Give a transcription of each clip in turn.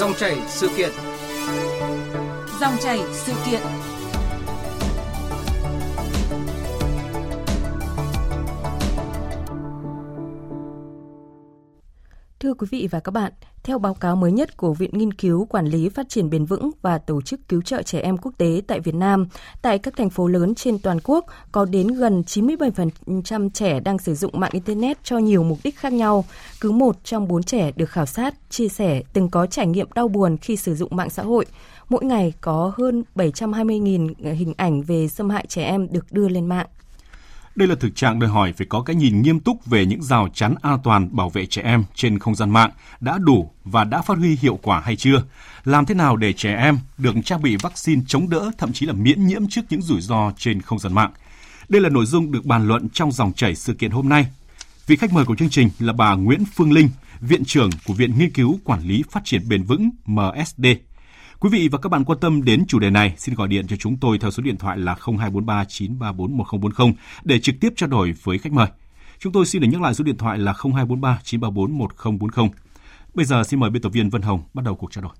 Dòng chảy sự kiện. Dòng chảy sự kiện. Thưa quý vị và các bạn, theo báo cáo mới nhất của Viện Nghiên cứu Quản lý Phát triển Bền vững và Tổ chức Cứu trợ Trẻ Em Quốc tế tại Việt Nam, tại các thành phố lớn trên toàn quốc có đến gần 97% trẻ đang sử dụng mạng Internet cho nhiều mục đích khác nhau. Cứ một trong bốn trẻ được khảo sát, chia sẻ từng có trải nghiệm đau buồn khi sử dụng mạng xã hội. Mỗi ngày có hơn 720.000 hình ảnh về xâm hại trẻ em được đưa lên mạng. Đây là thực trạng đòi hỏi phải có cái nhìn nghiêm túc về những rào chắn an toàn bảo vệ trẻ em trên không gian mạng đã đủ và đã phát huy hiệu quả hay chưa. Làm thế nào để trẻ em được trang bị vaccine chống đỡ, thậm chí là miễn nhiễm trước những rủi ro trên không gian mạng. Đây là nội dung được bàn luận trong dòng chảy sự kiện hôm nay. Vị khách mời của chương trình là bà Nguyễn Phương Linh, Viện trưởng của Viện Nghiên cứu Quản lý Phát triển Bền vững MSD Quý vị và các bạn quan tâm đến chủ đề này, xin gọi điện cho chúng tôi theo số điện thoại là 0243 934 1040 để trực tiếp trao đổi với khách mời. Chúng tôi xin được nhắc lại số điện thoại là 0243 934 1040. Bây giờ xin mời biên tập viên Vân Hồng bắt đầu cuộc trao đổi.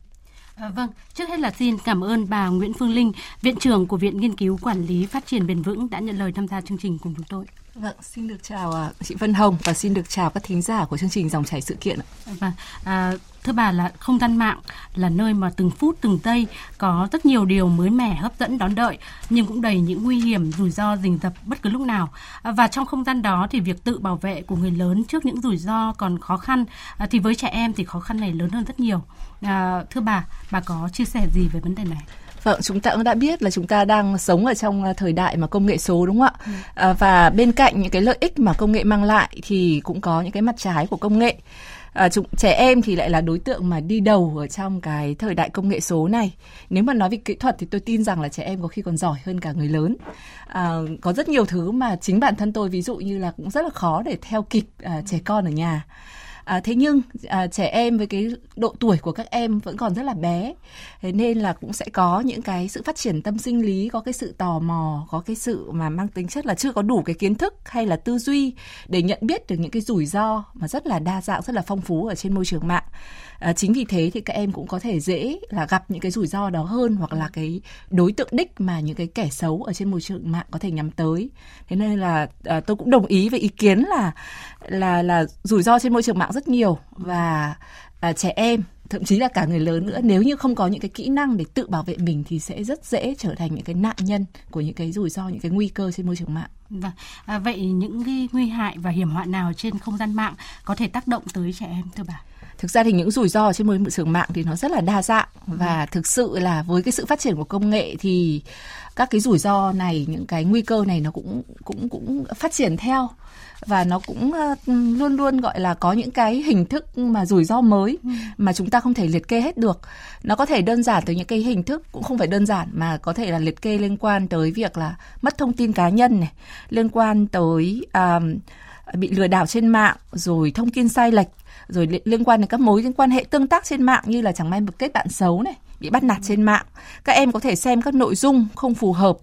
À, vâng, trước hết là xin cảm ơn bà Nguyễn Phương Linh, Viện trưởng của Viện Nghiên cứu Quản lý Phát triển Bền vững đã nhận lời tham gia chương trình cùng chúng tôi. Vâng, xin được chào à, chị Vân Hồng và xin được chào các thính giả của chương trình Dòng chảy sự kiện. Vâng, à, thưa bà là không gian mạng là nơi mà từng phút từng giây có rất nhiều điều mới mẻ hấp dẫn đón đợi nhưng cũng đầy những nguy hiểm rủi ro rình rập bất cứ lúc nào và trong không gian đó thì việc tự bảo vệ của người lớn trước những rủi ro còn khó khăn à, thì với trẻ em thì khó khăn này lớn hơn rất nhiều à, thưa bà bà có chia sẻ gì về vấn đề này Vâng, chúng ta cũng đã biết là chúng ta đang sống ở trong à, thời đại mà công nghệ số đúng không ạ? Ừ. À, và bên cạnh những cái lợi ích mà công nghệ mang lại thì cũng có những cái mặt trái của công nghệ. À, chúng, trẻ em thì lại là đối tượng mà đi đầu ở trong cái thời đại công nghệ số này. Nếu mà nói về kỹ thuật thì tôi tin rằng là trẻ em có khi còn giỏi hơn cả người lớn. À, có rất nhiều thứ mà chính bản thân tôi ví dụ như là cũng rất là khó để theo kịp à, trẻ con ở nhà. À, thế nhưng à, trẻ em với cái độ tuổi của các em vẫn còn rất là bé, thế nên là cũng sẽ có những cái sự phát triển tâm sinh lý, có cái sự tò mò, có cái sự mà mang tính chất là chưa có đủ cái kiến thức hay là tư duy để nhận biết được những cái rủi ro mà rất là đa dạng, rất là phong phú ở trên môi trường mạng. À, chính vì thế thì các em cũng có thể dễ là gặp những cái rủi ro đó hơn hoặc là cái đối tượng đích mà những cái kẻ xấu ở trên môi trường mạng có thể nhắm tới. Thế nên là à, tôi cũng đồng ý với ý kiến là là là rủi ro trên môi trường mạng rất nhiều và à, trẻ em thậm chí là cả người lớn nữa nếu như không có những cái kỹ năng để tự bảo vệ mình thì sẽ rất dễ trở thành những cái nạn nhân của những cái rủi ro những cái nguy cơ trên môi trường mạng. Vâng. À, vậy những cái nguy hại và hiểm họa nào trên không gian mạng có thể tác động tới trẻ em thưa bà? Thực ra thì những rủi ro trên môi trường mạng thì nó rất là đa dạng. Và thực sự là với cái sự phát triển của công nghệ thì các cái rủi ro này những cái nguy cơ này nó cũng cũng cũng phát triển theo. Và nó cũng uh, luôn luôn gọi là có những cái hình thức mà rủi ro mới ừ. mà chúng ta không thể liệt kê hết được. Nó có thể đơn giản tới những cái hình thức cũng không phải đơn giản mà có thể là liệt kê liên quan tới việc là mất thông tin cá nhân này liên quan tới uh, bị lừa đảo trên mạng, rồi thông tin sai lệch, rồi liên quan đến các mối liên quan hệ tương tác trên mạng như là chẳng may một kết bạn xấu này, bị bắt nạt trên mạng. Các em có thể xem các nội dung không phù hợp.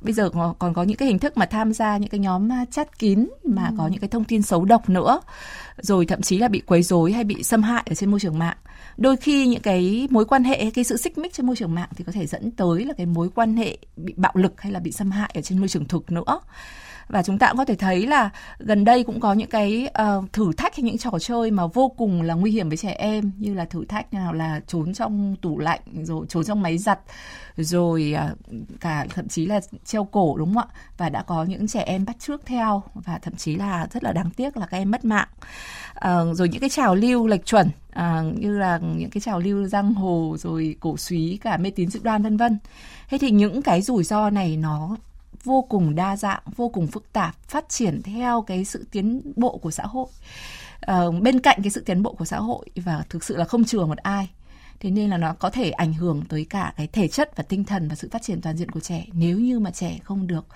Bây giờ còn có những cái hình thức mà tham gia những cái nhóm chat kín mà ừ. có những cái thông tin xấu độc nữa, rồi thậm chí là bị quấy rối hay bị xâm hại ở trên môi trường mạng. Đôi khi những cái mối quan hệ cái sự xích mích trên môi trường mạng thì có thể dẫn tới là cái mối quan hệ bị bạo lực hay là bị xâm hại ở trên môi trường thực nữa và chúng ta cũng có thể thấy là gần đây cũng có những cái uh, thử thách hay những trò chơi mà vô cùng là nguy hiểm với trẻ em như là thử thách nào là trốn trong tủ lạnh rồi trốn trong máy giặt rồi uh, cả thậm chí là treo cổ đúng không ạ? Và đã có những trẻ em bắt trước theo và thậm chí là rất là đáng tiếc là các em mất mạng. Uh, rồi những cái trào lưu lệch chuẩn à, như là những cái trào lưu giang hồ rồi cổ suý cả mê tín dị đoan vân vân. Thế thì những cái rủi ro này nó vô cùng đa dạng, vô cùng phức tạp, phát triển theo cái sự tiến bộ của xã hội. À, bên cạnh cái sự tiến bộ của xã hội và thực sự là không chừa một ai thế nên là nó có thể ảnh hưởng tới cả cái thể chất và tinh thần và sự phát triển toàn diện của trẻ nếu như mà trẻ không được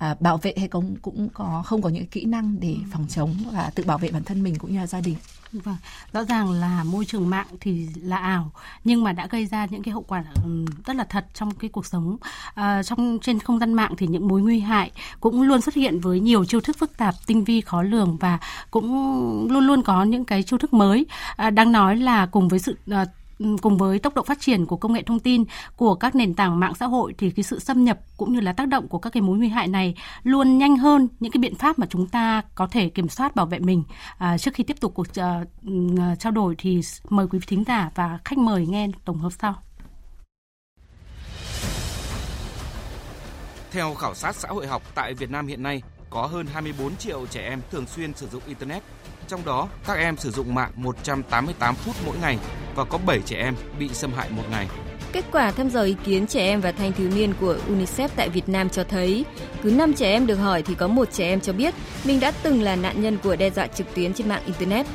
à, bảo vệ hay cũng cũng có không có những kỹ năng để phòng chống và tự bảo vệ bản thân mình cũng như là gia đình. Vâng, rõ ràng là môi trường mạng thì là ảo nhưng mà đã gây ra những cái hậu quả rất là thật trong cái cuộc sống. À, trong trên không gian mạng thì những mối nguy hại cũng luôn xuất hiện với nhiều chiêu thức phức tạp, tinh vi, khó lường và cũng luôn luôn có những cái chiêu thức mới. À, đang nói là cùng với sự à, cùng với tốc độ phát triển của công nghệ thông tin của các nền tảng mạng xã hội thì cái sự xâm nhập cũng như là tác động của các cái mối nguy hại này luôn nhanh hơn những cái biện pháp mà chúng ta có thể kiểm soát bảo vệ mình. À, trước khi tiếp tục cuộc uh, trao đổi thì mời quý vị thính giả và khách mời nghe tổng hợp sau. Theo khảo sát xã hội học tại Việt Nam hiện nay, có hơn 24 triệu trẻ em thường xuyên sử dụng Internet. Trong đó, các em sử dụng mạng 188 phút mỗi ngày và có 7 trẻ em bị xâm hại một ngày. Kết quả thăm dò ý kiến trẻ em và thanh thiếu niên của UNICEF tại Việt Nam cho thấy, cứ 5 trẻ em được hỏi thì có một trẻ em cho biết mình đã từng là nạn nhân của đe dọa trực tuyến trên mạng Internet.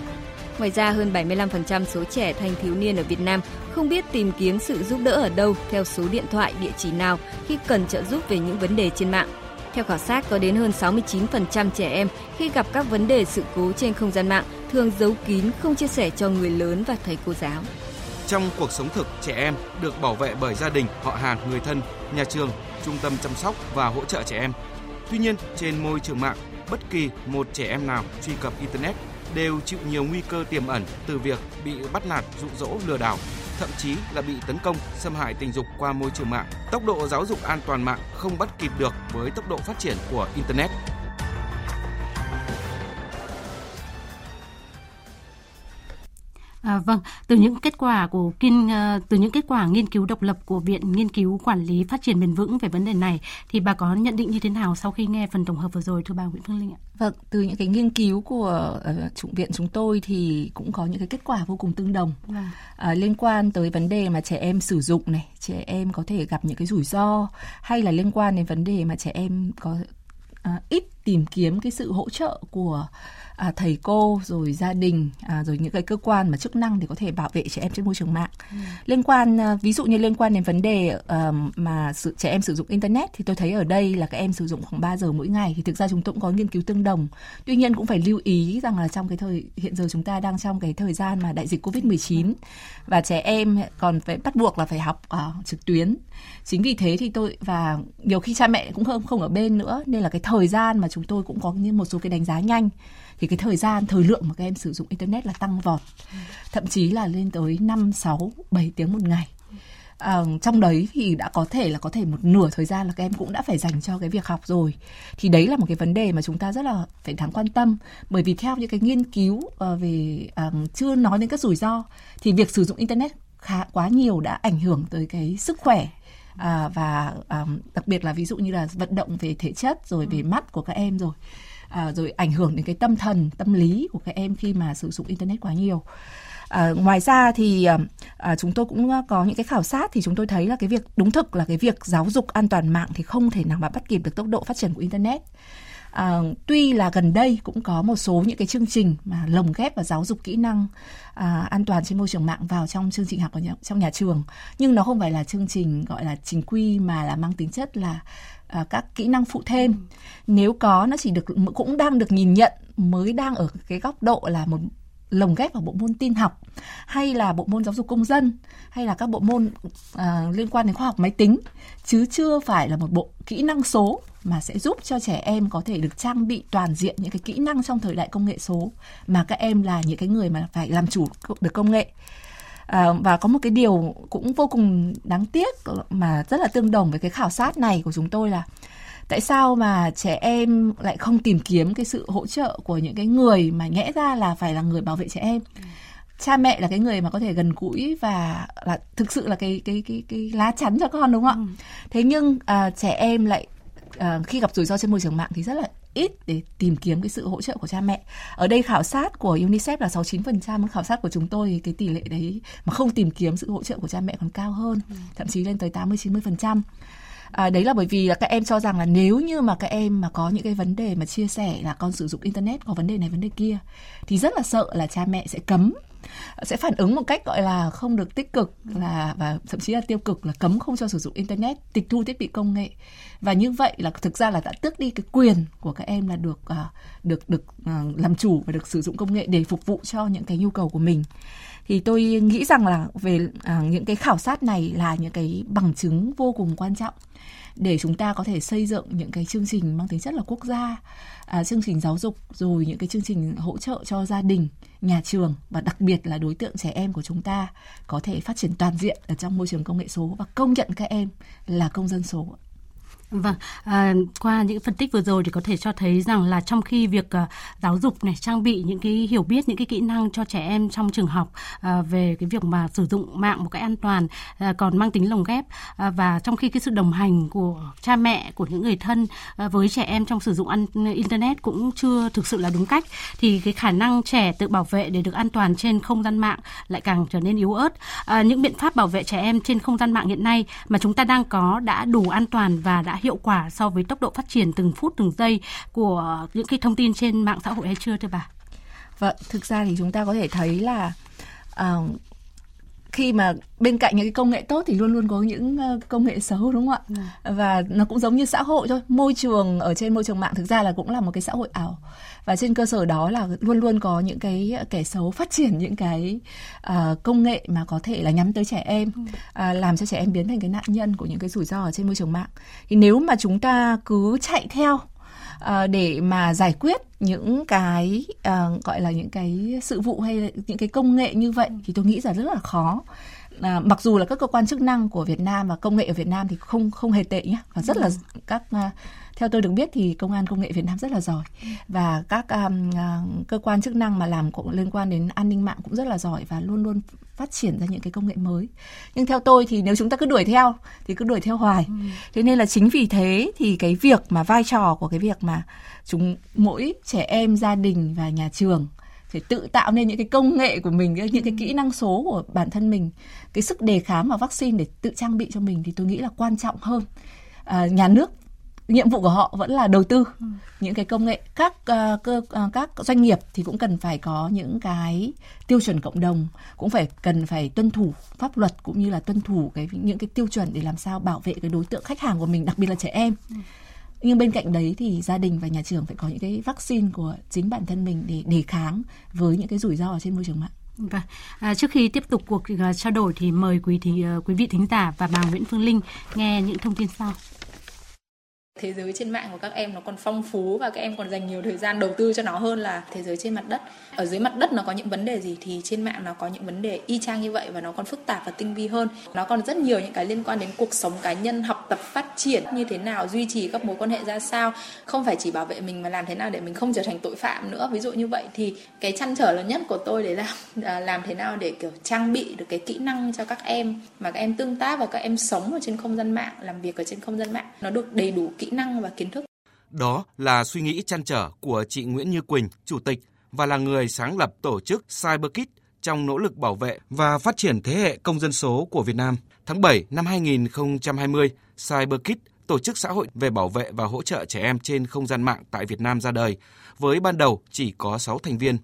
Ngoài ra, hơn 75% số trẻ thanh thiếu niên ở Việt Nam không biết tìm kiếm sự giúp đỡ ở đâu theo số điện thoại, địa chỉ nào khi cần trợ giúp về những vấn đề trên mạng. Theo khảo sát, có đến hơn 69% trẻ em khi gặp các vấn đề sự cố trên không gian mạng thường giấu kín không chia sẻ cho người lớn và thầy cô giáo. Trong cuộc sống thực, trẻ em được bảo vệ bởi gia đình, họ hàng, người thân, nhà trường, trung tâm chăm sóc và hỗ trợ trẻ em. Tuy nhiên, trên môi trường mạng, bất kỳ một trẻ em nào truy cập Internet đều chịu nhiều nguy cơ tiềm ẩn từ việc bị bắt nạt, dụ dỗ, lừa đảo, thậm chí là bị tấn công, xâm hại tình dục qua môi trường mạng. Tốc độ giáo dục an toàn mạng không bắt kịp được với tốc độ phát triển của Internet. À, vâng, từ những kết quả của kiên ờ, từ những kết quả nghiên cứu độc lập của Viện Nghiên cứu Quản lý Phát triển bền vững về vấn đề này thì bà có nhận định như thế nào sau khi nghe phần tổng hợp vừa rồi thưa bà Nguyễn Phương Linh ạ? Vâng, từ những cái nghiên cứu của uh, chủng viện chúng tôi thì cũng có những cái kết quả vô cùng tương đồng vâng. uh, liên quan tới vấn đề mà trẻ em sử dụng này, trẻ em có thể gặp những cái rủi ro hay là liên quan đến vấn đề mà trẻ em có uh, ít tìm kiếm cái sự hỗ trợ của à, thầy cô rồi gia đình à, rồi những cái cơ quan mà chức năng để có thể bảo vệ trẻ em trên môi trường mạng. Ừ. liên quan à, ví dụ như liên quan đến vấn đề à, mà sự trẻ em sử dụng internet thì tôi thấy ở đây là các em sử dụng khoảng 3 giờ mỗi ngày. Thì thực ra chúng tôi cũng có nghiên cứu tương đồng. Tuy nhiên cũng phải lưu ý rằng là trong cái thời hiện giờ chúng ta đang trong cái thời gian mà đại dịch covid 19 và trẻ em còn phải bắt buộc là phải học uh, trực tuyến. Chính vì thế thì tôi và nhiều khi cha mẹ cũng không không ở bên nữa nên là cái thời gian mà chúng tôi cũng có như một số cái đánh giá nhanh. Thì cái thời gian thời lượng mà các em sử dụng internet là tăng vọt. Thậm chí là lên tới 5, 6, 7 tiếng một ngày. À, trong đấy thì đã có thể là có thể một nửa thời gian là các em cũng đã phải dành cho cái việc học rồi. Thì đấy là một cái vấn đề mà chúng ta rất là phải đáng quan tâm. Bởi vì theo những cái nghiên cứu uh, về uh, chưa nói đến các rủi ro thì việc sử dụng internet khá quá nhiều đã ảnh hưởng tới cái sức khỏe à, và à, đặc biệt là ví dụ như là vận động về thể chất rồi về mắt của các em rồi à, rồi ảnh hưởng đến cái tâm thần tâm lý của các em khi mà sử dụng internet quá nhiều À, ngoài ra thì à, chúng tôi cũng có những cái khảo sát thì chúng tôi thấy là cái việc đúng thực là cái việc giáo dục an toàn mạng thì không thể nào mà bắt kịp được tốc độ phát triển của internet. À, tuy là gần đây cũng có một số những cái chương trình mà lồng ghép và giáo dục kỹ năng à, an toàn trên môi trường mạng vào trong chương trình học ở nhà, trong nhà trường. Nhưng nó không phải là chương trình gọi là chính quy mà là mang tính chất là à, các kỹ năng phụ thêm. Nếu có nó chỉ được cũng đang được nhìn nhận mới đang ở cái góc độ là một lồng ghép vào bộ môn tin học hay là bộ môn giáo dục công dân hay là các bộ môn à, liên quan đến khoa học máy tính chứ chưa phải là một bộ kỹ năng số mà sẽ giúp cho trẻ em có thể được trang bị toàn diện những cái kỹ năng trong thời đại công nghệ số mà các em là những cái người mà phải làm chủ được công nghệ. À, và có một cái điều cũng vô cùng đáng tiếc mà rất là tương đồng với cái khảo sát này của chúng tôi là tại sao mà trẻ em lại không tìm kiếm cái sự hỗ trợ của những cái người mà nhẽ ra là phải là người bảo vệ trẻ em cha mẹ là cái người mà có thể gần gũi và là thực sự là cái cái cái cái lá chắn cho con đúng không ạ ừ. thế nhưng à, trẻ em lại à, khi gặp rủi ro trên môi trường mạng thì rất là ít để tìm kiếm cái sự hỗ trợ của cha mẹ. Ở đây khảo sát của UNICEF là 69%, khảo sát của chúng tôi thì cái tỷ lệ đấy mà không tìm kiếm sự hỗ trợ của cha mẹ còn cao hơn, ừ. thậm chí lên tới 80 90%. À, đấy là bởi vì là các em cho rằng là nếu như mà các em mà có những cái vấn đề mà chia sẻ là con sử dụng internet có vấn đề này vấn đề kia thì rất là sợ là cha mẹ sẽ cấm sẽ phản ứng một cách gọi là không được tích cực là và thậm chí là tiêu cực là cấm không cho sử dụng internet tịch thu thiết bị công nghệ. Và như vậy là thực ra là đã tước đi cái quyền của các em là được à, được được à, làm chủ và được sử dụng công nghệ để phục vụ cho những cái nhu cầu của mình thì tôi nghĩ rằng là về à, những cái khảo sát này là những cái bằng chứng vô cùng quan trọng để chúng ta có thể xây dựng những cái chương trình mang tính chất là quốc gia à, chương trình giáo dục rồi những cái chương trình hỗ trợ cho gia đình nhà trường và đặc biệt là đối tượng trẻ em của chúng ta có thể phát triển toàn diện ở trong môi trường công nghệ số và công nhận các em là công dân số. Vâng, à, qua những phân tích vừa rồi thì có thể cho thấy rằng là trong khi việc à, giáo dục này trang bị những cái hiểu biết những cái kỹ năng cho trẻ em trong trường học à, về cái việc mà sử dụng mạng một cách an toàn à, còn mang tính lồng ghép à, và trong khi cái sự đồng hành của cha mẹ của những người thân à, với trẻ em trong sử dụng an, internet cũng chưa thực sự là đúng cách thì cái khả năng trẻ tự bảo vệ để được an toàn trên không gian mạng lại càng trở nên yếu ớt. À, những biện pháp bảo vệ trẻ em trên không gian mạng hiện nay mà chúng ta đang có đã đủ an toàn và đã hiệu quả so với tốc độ phát triển từng phút từng giây của những cái thông tin trên mạng xã hội hay chưa thưa bà? Vâng, thực ra thì chúng ta có thể thấy là uh, khi mà bên cạnh những cái công nghệ tốt thì luôn luôn có những công nghệ xấu đúng không ạ? Ừ. Và nó cũng giống như xã hội thôi. Môi trường ở trên môi trường mạng thực ra là cũng là một cái xã hội ảo. Và trên cơ sở đó là luôn luôn có những cái kẻ xấu phát triển những cái uh, công nghệ mà có thể là nhắm tới trẻ em, uh, làm cho trẻ em biến thành cái nạn nhân của những cái rủi ro ở trên môi trường mạng. Thì nếu mà chúng ta cứ chạy theo uh, để mà giải quyết những cái uh, gọi là những cái sự vụ hay những cái công nghệ như vậy thì tôi nghĩ là rất là khó. À, mặc dù là các cơ quan chức năng của Việt Nam và công nghệ ở Việt Nam thì không không hề tệ nhé và rất là các uh, theo tôi được biết thì công an công nghệ Việt Nam rất là giỏi. Và các um, uh, cơ quan chức năng mà làm cũng liên quan đến an ninh mạng cũng rất là giỏi và luôn luôn phát triển ra những cái công nghệ mới. Nhưng theo tôi thì nếu chúng ta cứ đuổi theo thì cứ đuổi theo hoài. Ừ. thế nên là chính vì thế thì cái việc mà vai trò của cái việc mà chúng mỗi trẻ em gia đình và nhà trường phải tự tạo nên những cái công nghệ của mình những cái kỹ năng số của bản thân mình cái sức đề kháng và vaccine để tự trang bị cho mình thì tôi nghĩ là quan trọng hơn. À, nhà nước nhiệm vụ của họ vẫn là đầu tư ừ. những cái công nghệ các uh, cơ uh, các doanh nghiệp thì cũng cần phải có những cái tiêu chuẩn cộng đồng cũng phải cần phải tuân thủ pháp luật cũng như là tuân thủ cái những cái tiêu chuẩn để làm sao bảo vệ cái đối tượng khách hàng của mình đặc biệt là trẻ em ừ. nhưng bên cạnh đấy thì gia đình và nhà trường phải có những cái vaccine của chính bản thân mình để đề kháng với những cái rủi ro ở trên môi trường mạng Vâng. À, trước khi tiếp tục cuộc trao đổi thì mời quý thì quý vị thính giả và bà Nguyễn Phương Linh nghe những thông tin sau thế giới trên mạng của các em nó còn phong phú và các em còn dành nhiều thời gian đầu tư cho nó hơn là thế giới trên mặt đất. Ở dưới mặt đất nó có những vấn đề gì thì trên mạng nó có những vấn đề y chang như vậy và nó còn phức tạp và tinh vi hơn. Nó còn rất nhiều những cái liên quan đến cuộc sống cá nhân, học tập, phát triển, như thế nào, duy trì các mối quan hệ ra sao, không phải chỉ bảo vệ mình mà làm thế nào để mình không trở thành tội phạm nữa. Ví dụ như vậy thì cái chăn trở lớn nhất của tôi để làm à, làm thế nào để, kiểu, trang bị được cái kỹ năng cho các em mà các em tương tác và các em sống ở trên không gian mạng, làm việc ở trên không gian mạng nó được đầy đủ kỹ năng và kiến thức đó là suy nghĩ chăn trở của chị Nguyễn Như Quỳnh, chủ tịch và là người sáng lập tổ chức CyberKit trong nỗ lực bảo vệ và phát triển thế hệ công dân số của Việt Nam. Tháng 7 năm 2020, CyberKit, tổ chức xã hội về bảo vệ và hỗ trợ trẻ em trên không gian mạng tại Việt Nam ra đời, với ban đầu chỉ có 6 thành viên.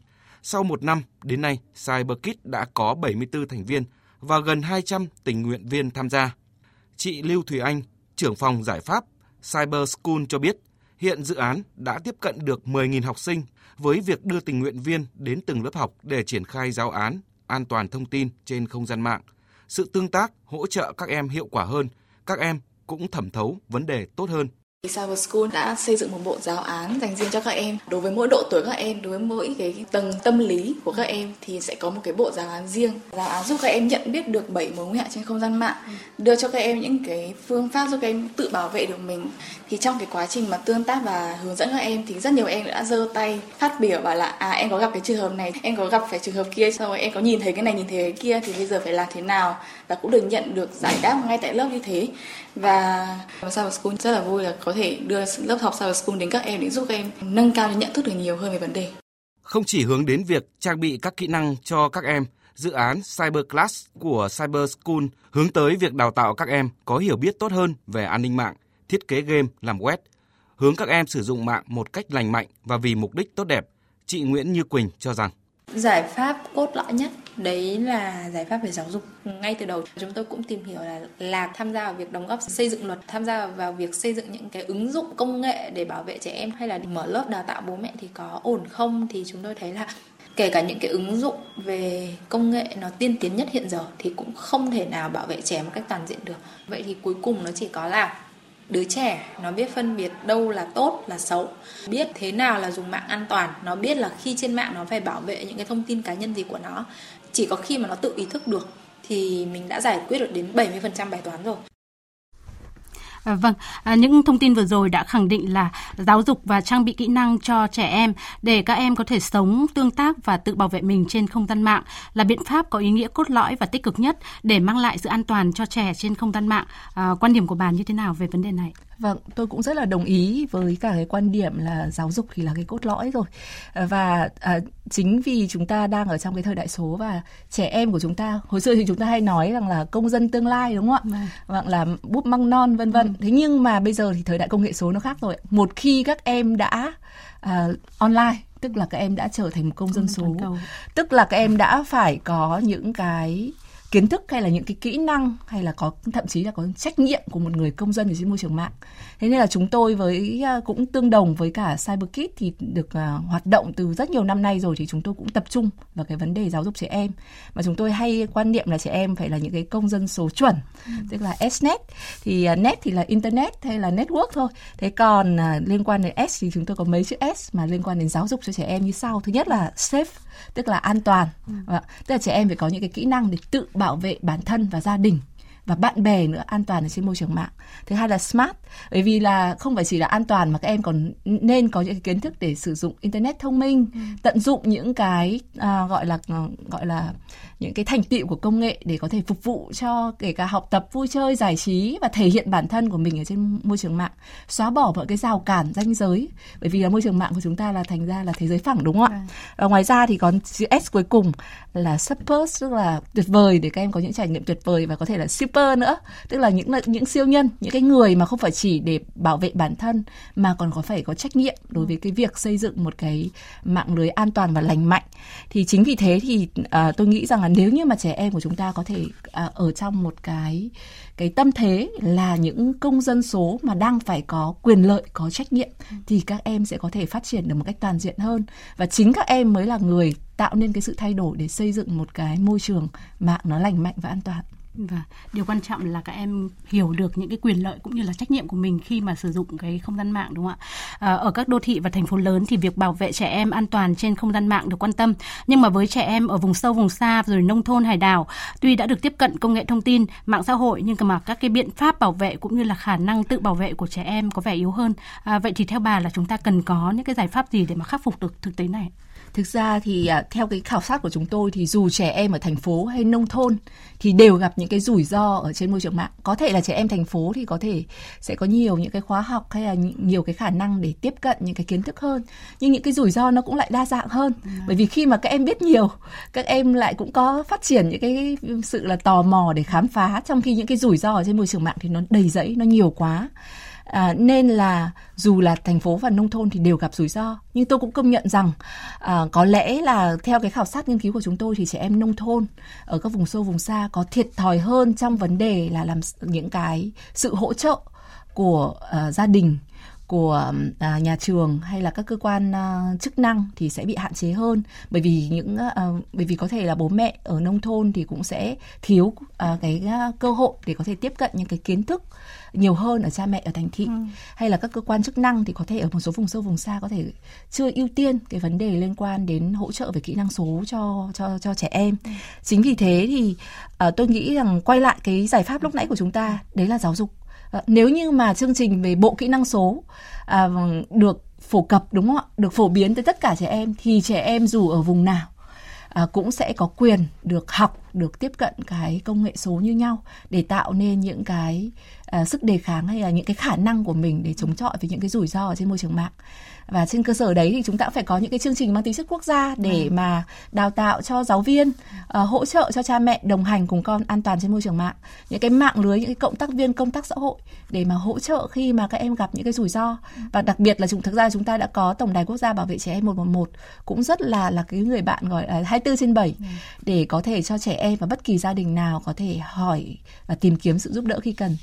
Sau một năm, đến nay, CyberKit đã có 74 thành viên và gần 200 tình nguyện viên tham gia. Chị Lưu Thùy Anh, trưởng phòng giải pháp Cyber School cho biết, hiện dự án đã tiếp cận được 10.000 học sinh với việc đưa tình nguyện viên đến từng lớp học để triển khai giáo án an toàn thông tin trên không gian mạng. Sự tương tác hỗ trợ các em hiệu quả hơn, các em cũng thẩm thấu vấn đề tốt hơn. Cyber School đã xây dựng một bộ giáo án dành riêng cho các em. Đối với mỗi độ tuổi các em, đối với mỗi cái tầng tâm lý của các em thì sẽ có một cái bộ giáo án riêng. Giáo án giúp các em nhận biết được bảy mối nguy hại trên không gian mạng, đưa cho các em những cái phương pháp giúp các em tự bảo vệ được mình. Thì trong cái quá trình mà tương tác và hướng dẫn các em thì rất nhiều em đã giơ tay phát biểu bảo là à em có gặp cái trường hợp này, em có gặp phải trường hợp kia, sau rồi em có nhìn thấy cái này nhìn thấy cái kia thì bây giờ phải làm thế nào và cũng được nhận được giải đáp ngay tại lớp như thế. Và Cyber School rất là vui là có thể đưa lớp học Cyber School đến các em để giúp các em nâng cao nhận thức được nhiều hơn về vấn đề. Không chỉ hướng đến việc trang bị các kỹ năng cho các em, dự án Cyber Class của Cyber School hướng tới việc đào tạo các em có hiểu biết tốt hơn về an ninh mạng, thiết kế game, làm web, hướng các em sử dụng mạng một cách lành mạnh và vì mục đích tốt đẹp. Chị Nguyễn Như Quỳnh cho rằng giải pháp cốt lõi nhất đấy là giải pháp về giáo dục. Ngay từ đầu chúng tôi cũng tìm hiểu là là tham gia vào việc đóng góp xây dựng luật, tham gia vào việc xây dựng những cái ứng dụng công nghệ để bảo vệ trẻ em hay là mở lớp đào tạo bố mẹ thì có ổn không? Thì chúng tôi thấy là kể cả những cái ứng dụng về công nghệ nó tiên tiến nhất hiện giờ thì cũng không thể nào bảo vệ trẻ một cách toàn diện được. Vậy thì cuối cùng nó chỉ có là đứa trẻ nó biết phân biệt đâu là tốt, là xấu, biết thế nào là dùng mạng an toàn, nó biết là khi trên mạng nó phải bảo vệ những cái thông tin cá nhân gì của nó chỉ có khi mà nó tự ý thức được thì mình đã giải quyết được đến 70% bài toán rồi À, vâng, à, những thông tin vừa rồi đã khẳng định là giáo dục và trang bị kỹ năng cho trẻ em để các em có thể sống, tương tác và tự bảo vệ mình trên không gian mạng là biện pháp có ý nghĩa cốt lõi và tích cực nhất để mang lại sự an toàn cho trẻ trên không gian mạng. À, quan điểm của bà như thế nào về vấn đề này? Vâng, tôi cũng rất là đồng ý với cả cái quan điểm là giáo dục thì là cái cốt lõi rồi. Và à, chính vì chúng ta đang ở trong cái thời đại số và trẻ em của chúng ta, hồi xưa thì chúng ta hay nói rằng là công dân tương lai đúng không ạ? Vâng, vâng là búp măng non vân vân. Ừ. Thế nhưng mà bây giờ thì thời đại công nghệ số nó khác rồi. Một khi các em đã à, online tức là các em đã trở thành một công dân số tức là các em đã phải có những cái kiến thức hay là những cái kỹ năng hay là có thậm chí là có trách nhiệm của một người công dân ở trên môi trường mạng. Thế nên là chúng tôi với à, cũng tương đồng với cả CyberKid thì được uh, hoạt động từ rất nhiều năm nay rồi thì chúng tôi cũng tập trung vào cái vấn đề giáo dục trẻ em. Mà chúng tôi hay quan niệm là trẻ em phải là những cái công dân số chuẩn ừ. tức là SNET thì uh, net thì là internet hay là network thôi. Thế còn uh, liên quan đến S thì chúng tôi có mấy chữ S mà liên quan đến giáo dục cho trẻ em như sau. Thứ nhất là safe tức là an toàn. Ừ. tức là trẻ em phải có những cái kỹ năng để tự bảo vệ bản thân và gia đình và bạn bè nữa an toàn ở trên môi trường mạng thứ hai là smart bởi vì là không phải chỉ là an toàn mà các em còn nên có những kiến thức để sử dụng internet thông minh ừ. tận dụng những cái à, gọi là gọi là những cái thành tựu của công nghệ để có thể phục vụ cho kể cả học tập vui chơi giải trí và thể hiện bản thân của mình ở trên môi trường mạng xóa bỏ mọi cái rào cản ranh giới bởi vì là môi trường mạng của chúng ta là thành ra là thế giới phẳng đúng không ạ à. và ngoài ra thì còn chữ S cuối cùng là super tức là tuyệt vời để các em có những trải nghiệm tuyệt vời và có thể là super nữa. Tức là những những siêu nhân những cái người mà không phải chỉ để bảo vệ bản thân mà còn có phải có trách nhiệm đối với cái việc xây dựng một cái mạng lưới an toàn và lành mạnh. Thì chính vì thế thì à, tôi nghĩ rằng là nếu như mà trẻ em của chúng ta có thể à, ở trong một cái cái tâm thế là những công dân số mà đang phải có quyền lợi có trách nhiệm thì các em sẽ có thể phát triển được một cách toàn diện hơn. Và chính các em mới là người tạo nên cái sự thay đổi để xây dựng một cái môi trường mạng nó lành mạnh và an toàn và điều quan trọng là các em hiểu được những cái quyền lợi cũng như là trách nhiệm của mình khi mà sử dụng cái không gian mạng đúng không ạ? À, ở các đô thị và thành phố lớn thì việc bảo vệ trẻ em an toàn trên không gian mạng được quan tâm. Nhưng mà với trẻ em ở vùng sâu vùng xa rồi nông thôn hải đảo, tuy đã được tiếp cận công nghệ thông tin, mạng xã hội nhưng mà các cái biện pháp bảo vệ cũng như là khả năng tự bảo vệ của trẻ em có vẻ yếu hơn. À, vậy thì theo bà là chúng ta cần có những cái giải pháp gì để mà khắc phục được thực tế này? Thực ra thì à, theo cái khảo sát của chúng tôi thì dù trẻ em ở thành phố hay nông thôn thì đều gặp những cái rủi ro ở trên môi trường mạng. Có thể là trẻ em thành phố thì có thể sẽ có nhiều những cái khóa học hay là nhiều cái khả năng để tiếp cận những cái kiến thức hơn. Nhưng những cái rủi ro nó cũng lại đa dạng hơn. Ừ. Bởi vì khi mà các em biết nhiều, các em lại cũng có phát triển những cái sự là tò mò để khám phá trong khi những cái rủi ro ở trên môi trường mạng thì nó đầy rẫy, nó nhiều quá à, nên là dù là thành phố và nông thôn thì đều gặp rủi ro. Nhưng tôi cũng công nhận rằng à, có lẽ là theo cái khảo sát nghiên cứu của chúng tôi thì trẻ em nông thôn ở các vùng sâu vùng xa có thiệt thòi hơn trong vấn đề là làm những cái sự hỗ trợ của uh, gia đình của à, nhà trường hay là các cơ quan à, chức năng thì sẽ bị hạn chế hơn bởi vì những à, bởi vì có thể là bố mẹ ở nông thôn thì cũng sẽ thiếu à, cái à, cơ hội để có thể tiếp cận những cái kiến thức nhiều hơn ở cha mẹ ở thành thị ừ. hay là các cơ quan chức năng thì có thể ở một số vùng sâu vùng xa có thể chưa ưu tiên cái vấn đề liên quan đến hỗ trợ về kỹ năng số cho cho cho trẻ em ừ. chính vì thế thì uh, tôi nghĩ rằng quay lại cái giải pháp lúc nãy của chúng ta đấy là giáo dục Ờ, nếu như mà chương trình về bộ kỹ năng số à, được phổ cập đúng không ạ? Được phổ biến tới tất cả trẻ em thì trẻ em dù ở vùng nào à, cũng sẽ có quyền được học được tiếp cận cái công nghệ số như nhau để tạo nên những cái à, sức đề kháng hay là những cái khả năng của mình để chống chọi với những cái rủi ro ở trên môi trường mạng và trên cơ sở đấy thì chúng ta cũng phải có những cái chương trình mang tính chất quốc gia để ừ. mà đào tạo cho giáo viên uh, hỗ trợ cho cha mẹ đồng hành cùng con an toàn trên môi trường mạng những cái mạng lưới những cái cộng tác viên công tác xã hội để mà hỗ trợ khi mà các em gặp những cái rủi ro và đặc biệt là chúng thực ra chúng ta đã có tổng đài quốc gia bảo vệ trẻ em 111 cũng rất là là cái người bạn gọi là 24 trên 7 ừ. để có thể cho trẻ em và bất kỳ gia đình nào có thể hỏi và tìm kiếm sự giúp đỡ khi cần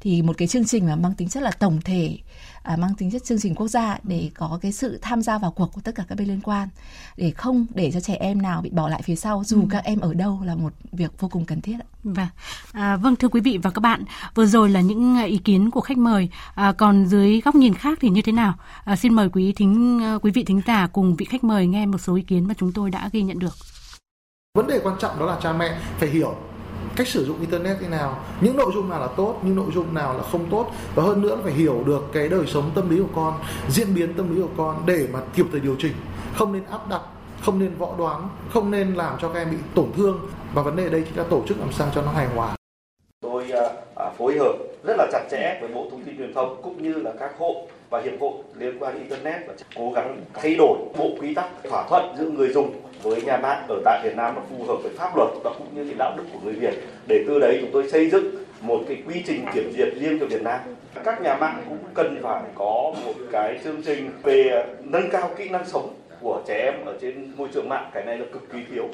thì một cái chương trình mà mang tính chất là tổng thể à, mang tính chất chương trình quốc gia để có cái sự tham gia vào cuộc của tất cả các bên liên quan để không để cho trẻ em nào bị bỏ lại phía sau dù ừ. các em ở đâu là một việc vô cùng cần thiết ạ. Vâng, à, vâng thưa quý vị và các bạn, vừa rồi là những ý kiến của khách mời. À, còn dưới góc nhìn khác thì như thế nào? À, xin mời quý thính quý vị thính giả cùng vị khách mời nghe một số ý kiến mà chúng tôi đã ghi nhận được. Vấn đề quan trọng đó là cha mẹ phải hiểu cách sử dụng internet thế nào những nội dung nào là tốt những nội dung nào là không tốt và hơn nữa phải hiểu được cái đời sống tâm lý của con diễn biến tâm lý của con để mà kịp thời điều chỉnh. Không nên áp đặt không nên võ đoán không nên làm cho các em bị tổn thương. Và vấn đề đây chúng ta tổ chức làm sao cho nó hài hòa. Tôi à, à, phối hợp rất là chặt chẽ với bộ thông tin truyền thông cũng như là các hộ và hiệp hội liên quan internet và cố gắng thay đổi bộ quy tắc thỏa thuận giữa người dùng với nhà mạng ở tại Việt Nam nó phù hợp với pháp luật và cũng như cái đạo đức của người Việt. Để từ đấy chúng tôi xây dựng một cái quy trình kiểm duyệt riêng cho Việt Nam. Các nhà mạng cũng cần phải có một cái chương trình về nâng cao kỹ năng sống của trẻ em ở trên môi trường mạng. Cái này là cực kỳ thiếu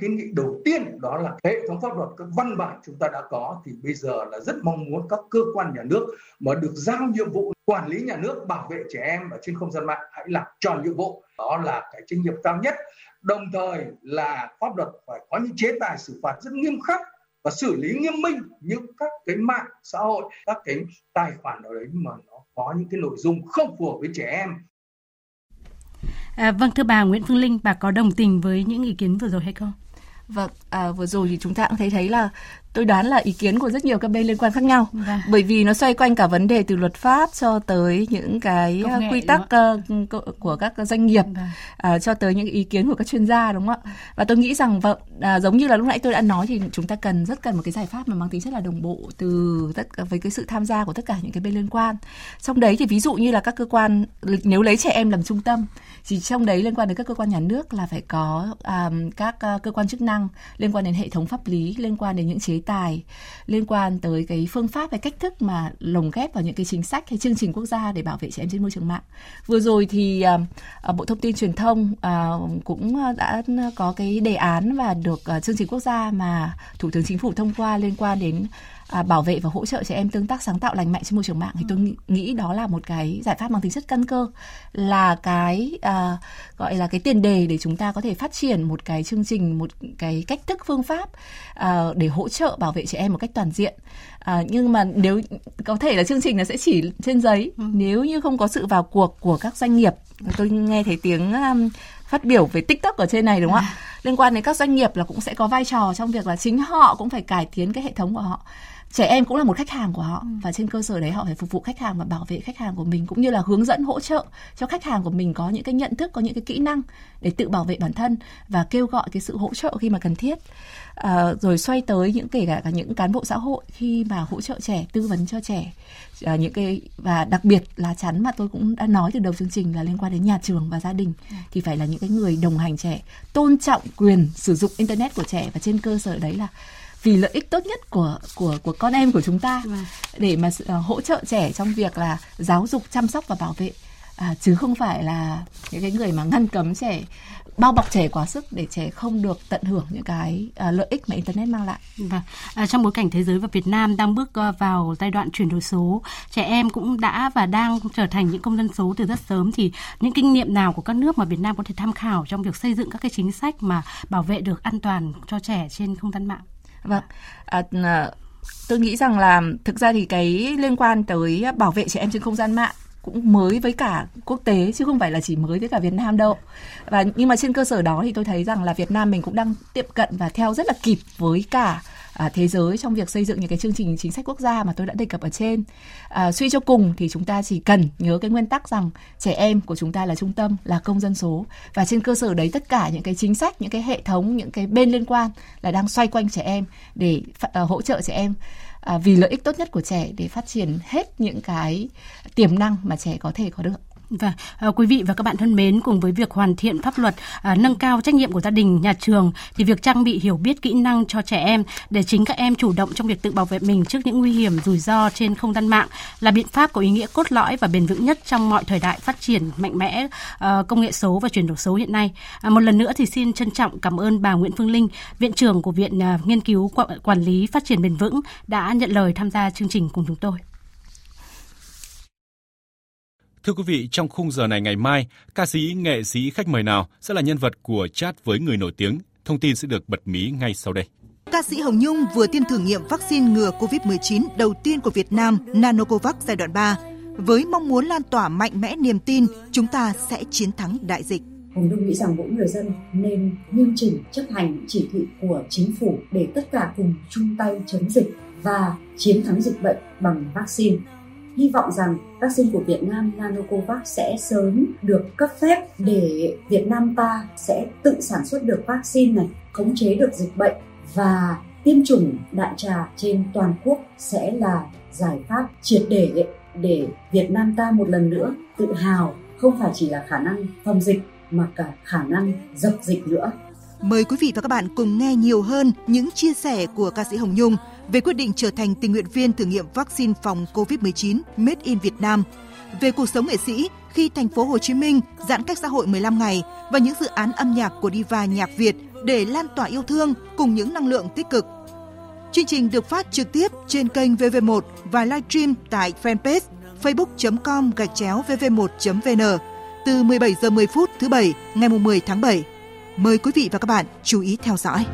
kiến nghị đầu tiên đó là hệ thống pháp luật các văn bản chúng ta đã có thì bây giờ là rất mong muốn các cơ quan nhà nước mà được giao nhiệm vụ quản lý nhà nước bảo vệ trẻ em ở trên không gian mạng hãy làm tròn nhiệm vụ. Đó là cái trách nhiệm cao nhất. Đồng thời là pháp luật phải có những chế tài xử phạt rất nghiêm khắc và xử lý nghiêm minh những các cái mạng xã hội các cái tài khoản ở đấy mà nó có những cái nội dung không phù hợp với trẻ em. À, vâng thưa bà Nguyễn Phương Linh, bà có đồng tình với những ý kiến vừa rồi hay không? Vâng, à, vừa rồi thì chúng ta cũng thấy thấy là tôi đoán là ý kiến của rất nhiều các bên liên quan khác nhau vâng. bởi vì nó xoay quanh cả vấn đề từ luật pháp cho tới những cái nghệ, quy tắc uh, của các doanh nghiệp vâng. uh, cho tới những ý kiến của các chuyên gia đúng không ạ và tôi nghĩ rằng vâng uh, giống như là lúc nãy tôi đã nói thì chúng ta cần rất cần một cái giải pháp mà mang tính chất là đồng bộ từ tất cả với cái sự tham gia của tất cả những cái bên liên quan trong đấy thì ví dụ như là các cơ quan nếu lấy trẻ em làm trung tâm thì trong đấy liên quan đến các cơ quan nhà nước là phải có um, các uh, cơ quan chức năng liên quan đến hệ thống pháp lý liên quan đến những chế tài liên quan tới cái phương pháp hay cách thức mà lồng ghép vào những cái chính sách hay chương trình quốc gia để bảo vệ trẻ em trên môi trường mạng. Vừa rồi thì uh, Bộ Thông tin Truyền thông uh, cũng ờ, đã có cái đề án và được uh, chương trình quốc gia mà Thủ tướng Chính phủ thông qua liên quan đến à, bảo vệ và hỗ trợ trẻ em tương tác sáng tạo lành mạnh trên môi trường mạng thì tôi nghĩ, nghĩ đó là một cái giải pháp mang tính chất căn cơ là cái à, gọi là cái tiền đề để chúng ta có thể phát triển một cái chương trình một cái cách thức phương pháp à, để hỗ trợ bảo vệ trẻ em một cách toàn diện. À, nhưng mà nếu có thể là chương trình nó sẽ chỉ trên giấy ừ. nếu như không có sự vào cuộc của các doanh nghiệp. Tôi nghe thấy tiếng um, phát biểu về tiktok ở trên này đúng không ạ? À. liên quan đến các doanh nghiệp là cũng sẽ có vai trò trong việc là chính họ cũng phải cải tiến cái hệ thống của họ trẻ em cũng là một khách hàng của họ ừ. và trên cơ sở đấy họ phải phục vụ khách hàng và bảo vệ khách hàng của mình cũng như là hướng dẫn hỗ trợ cho khách hàng của mình có những cái nhận thức có những cái kỹ năng để tự bảo vệ bản thân và kêu gọi cái sự hỗ trợ khi mà cần thiết à, rồi xoay tới những kể cả, cả những cán bộ xã hội khi mà hỗ trợ trẻ tư vấn cho trẻ à, những cái và đặc biệt là chắn mà tôi cũng đã nói từ đầu chương trình là liên quan đến nhà trường và gia đình ừ. thì phải là những cái người đồng hành trẻ tôn trọng quyền sử dụng internet của trẻ và trên cơ sở đấy là vì lợi ích tốt nhất của của của con em của chúng ta vâng. để mà uh, hỗ trợ trẻ trong việc là giáo dục chăm sóc và bảo vệ à, chứ không phải là những cái người mà ngăn cấm trẻ bao bọc trẻ quá sức để trẻ không được tận hưởng những cái uh, lợi ích mà internet mang lại. Vâng. À, trong bối cảnh thế giới và Việt Nam đang bước uh, vào giai đoạn chuyển đổi số, trẻ em cũng đã và đang trở thành những công dân số từ rất sớm thì những kinh nghiệm nào của các nước mà Việt Nam có thể tham khảo trong việc xây dựng các cái chính sách mà bảo vệ được an toàn cho trẻ trên không gian mạng? Vâng. À, à, tôi nghĩ rằng là thực ra thì cái liên quan tới bảo vệ trẻ em trên không gian mạng cũng mới với cả quốc tế chứ không phải là chỉ mới với cả Việt Nam đâu. Và nhưng mà trên cơ sở đó thì tôi thấy rằng là Việt Nam mình cũng đang tiếp cận và theo rất là kịp với cả à, thế giới trong việc xây dựng những cái chương trình chính sách quốc gia mà tôi đã đề cập ở trên. À, suy cho cùng thì chúng ta chỉ cần nhớ cái nguyên tắc rằng trẻ em của chúng ta là trung tâm, là công dân số và trên cơ sở đấy tất cả những cái chính sách, những cái hệ thống, những cái bên liên quan là đang xoay quanh trẻ em để uh, hỗ trợ trẻ em à, vì lợi ích tốt nhất của trẻ để phát triển hết những cái tiềm năng mà trẻ có thể có được và à, quý vị và các bạn thân mến, cùng với việc hoàn thiện pháp luật, à, nâng cao trách nhiệm của gia đình, nhà trường, thì việc trang bị hiểu biết kỹ năng cho trẻ em để chính các em chủ động trong việc tự bảo vệ mình trước những nguy hiểm, rủi ro trên không gian mạng là biện pháp có ý nghĩa cốt lõi và bền vững nhất trong mọi thời đại phát triển mạnh mẽ à, công nghệ số và chuyển đổi số hiện nay. À, một lần nữa thì xin trân trọng cảm ơn bà Nguyễn Phương Linh, viện trưởng của Viện à, Nghiên cứu Quản lý Phát triển bền vững đã nhận lời tham gia chương trình cùng chúng tôi. Thưa quý vị, trong khung giờ này ngày mai, ca sĩ, nghệ sĩ khách mời nào sẽ là nhân vật của chat với người nổi tiếng? Thông tin sẽ được bật mí ngay sau đây. Ca sĩ Hồng Nhung vừa tiêm thử nghiệm vaccine ngừa COVID-19 đầu tiên của Việt Nam Nanocovax giai đoạn 3 với mong muốn lan tỏa mạnh mẽ niềm tin chúng ta sẽ chiến thắng đại dịch. Hồng Nhung nghĩ rằng mỗi người dân nên nghiêm chỉnh chấp hành chỉ thị của chính phủ để tất cả cùng chung tay chống dịch và chiến thắng dịch bệnh bằng vaccine hy vọng rằng vaccine của Việt Nam Nanocovax sẽ sớm được cấp phép để Việt Nam ta sẽ tự sản xuất được vaccine này, khống chế được dịch bệnh và tiêm chủng đại trà trên toàn quốc sẽ là giải pháp triệt để để Việt Nam ta một lần nữa tự hào không phải chỉ là khả năng phòng dịch mà cả khả năng dập dịch nữa. Mời quý vị và các bạn cùng nghe nhiều hơn những chia sẻ của ca sĩ Hồng Nhung về quyết định trở thành tình nguyện viên thử nghiệm vaccine phòng COVID-19 Made in Việt Nam, về cuộc sống nghệ sĩ khi thành phố Hồ Chí Minh giãn cách xã hội 15 ngày và những dự án âm nhạc của diva nhạc Việt để lan tỏa yêu thương cùng những năng lượng tích cực. Chương trình được phát trực tiếp trên kênh VV1 và livestream tại fanpage facebook.com gạch chéo vv1.vn từ 17 giờ 10 phút thứ bảy ngày 10 tháng 7. Mời quý vị và các bạn chú ý theo dõi.